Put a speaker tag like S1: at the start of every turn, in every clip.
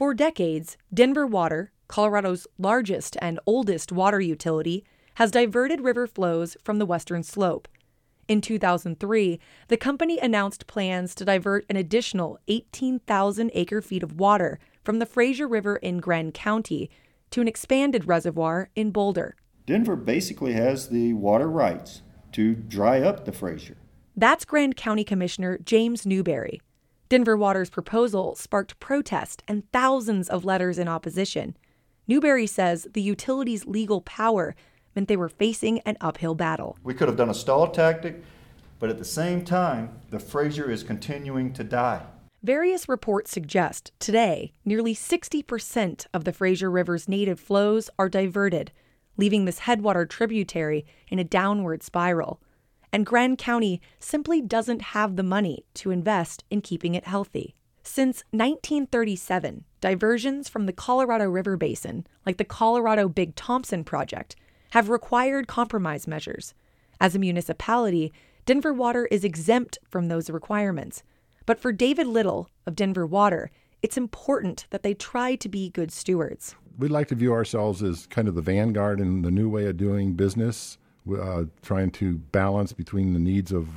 S1: For decades, Denver Water, Colorado's largest and oldest water utility, has diverted river flows from the western slope. In 2003, the company announced plans to divert an additional 18,000 acre feet of water from the Fraser River in Grand County to an expanded reservoir in Boulder.
S2: Denver basically has the water rights to dry up the Fraser.
S1: That's Grand County Commissioner James Newberry. Denver Water's proposal sparked protest and thousands of letters in opposition. Newberry says the utility's legal power meant they were facing an uphill battle.
S2: We could have done a stall tactic, but at the same time, the Fraser is continuing to die.
S1: Various reports suggest today nearly 60% of the Fraser River's native flows are diverted, leaving this headwater tributary in a downward spiral. And Grand County simply doesn't have the money to invest in keeping it healthy. Since 1937, diversions from the Colorado River Basin, like the Colorado Big Thompson Project, have required compromise measures. As a municipality, Denver Water is exempt from those requirements. But for David Little of Denver Water, it's important that they try to be good stewards.
S3: We'd like to view ourselves as kind of the vanguard in the new way of doing business, uh, trying to balance between the needs of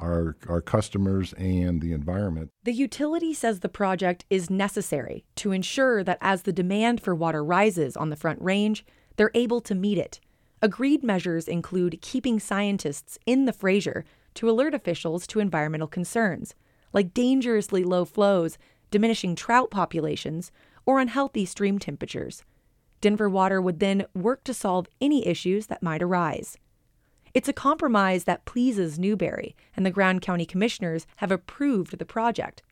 S3: our, our customers and the environment.
S1: The utility says the project is necessary to ensure that as the demand for water rises on the Front Range, they're able to meet it. Agreed measures include keeping scientists in the Fraser to alert officials to environmental concerns, like dangerously low flows, diminishing trout populations, or unhealthy stream temperatures. Denver Water would then work to solve any issues that might arise. It's a compromise that pleases Newberry, and the Grand County Commissioners have approved the project.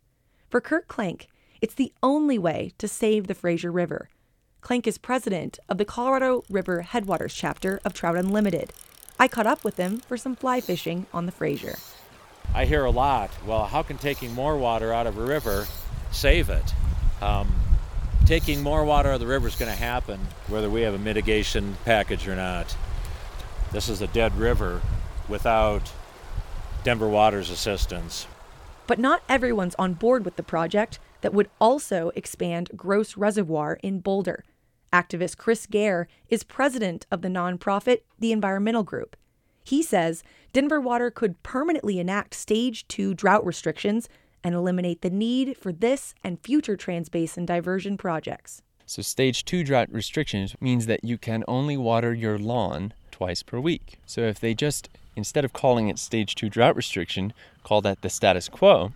S1: For Kirk Klancke, it's the only way to save the Fraser River. Klancke is president of the Colorado River Headwaters chapter of Trout Unlimited. I caught up with him for some fly fishing on the Fraser.
S4: I hear a lot, well, how can taking more water out of a river save it? Um, taking more water out of the river is going to happen whether we have a mitigation package or not. This is a dead river without Denver Water's assistance.
S1: But not everyone's on board with the project that would also expand Gross Reservoir in Boulder. Activist Chris Gair is president of the nonprofit The Environmental Group. He says Denver Water could permanently enact Stage 2 drought restrictions and eliminate the need for this and future transbasin diversion projects.
S5: So, Stage 2 drought restrictions means that you can only water your lawn twice per week. So if they just, instead of calling it stage two drought restriction, call that the status quo,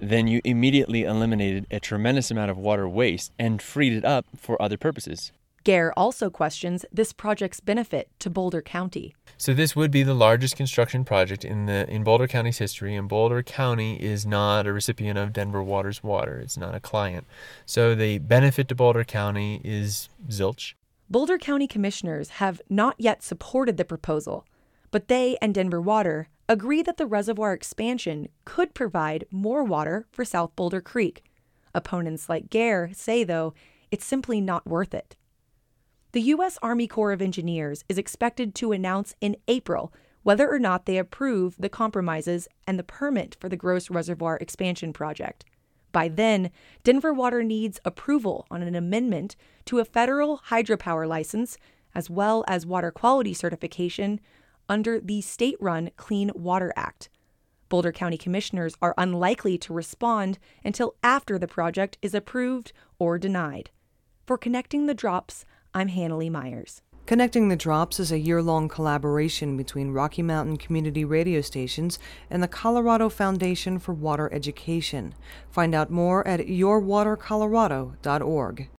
S5: then you immediately eliminated a tremendous amount of water waste and freed it up for other purposes.
S1: Gair also questions this project's benefit to Boulder County.
S5: So this would be the largest construction project in the in Boulder County's history, and Boulder County is not a recipient of Denver Water's water. It's not a client. So the benefit to Boulder County is zilch.
S1: Boulder County commissioners have not yet supported the proposal, but they and Denver Water agree that the reservoir expansion could provide more water for South Boulder Creek. Opponents like Gair say, though, it's simply not worth it. The U.S. Army Corps of Engineers is expected to announce in April whether or not they approve the compromises and the permit for the Gross Reservoir expansion project. By then, Denver Water needs approval on an amendment to a federal hydropower license as well as water quality certification under the state run Clean Water Act. Boulder County commissioners are unlikely to respond until after the project is approved or denied. For Connecting the Drops, I'm Hannalee Myers.
S6: Connecting the Drops is a year long collaboration between Rocky Mountain Community Radio Stations and the Colorado Foundation for Water Education. Find out more at yourwatercolorado.org.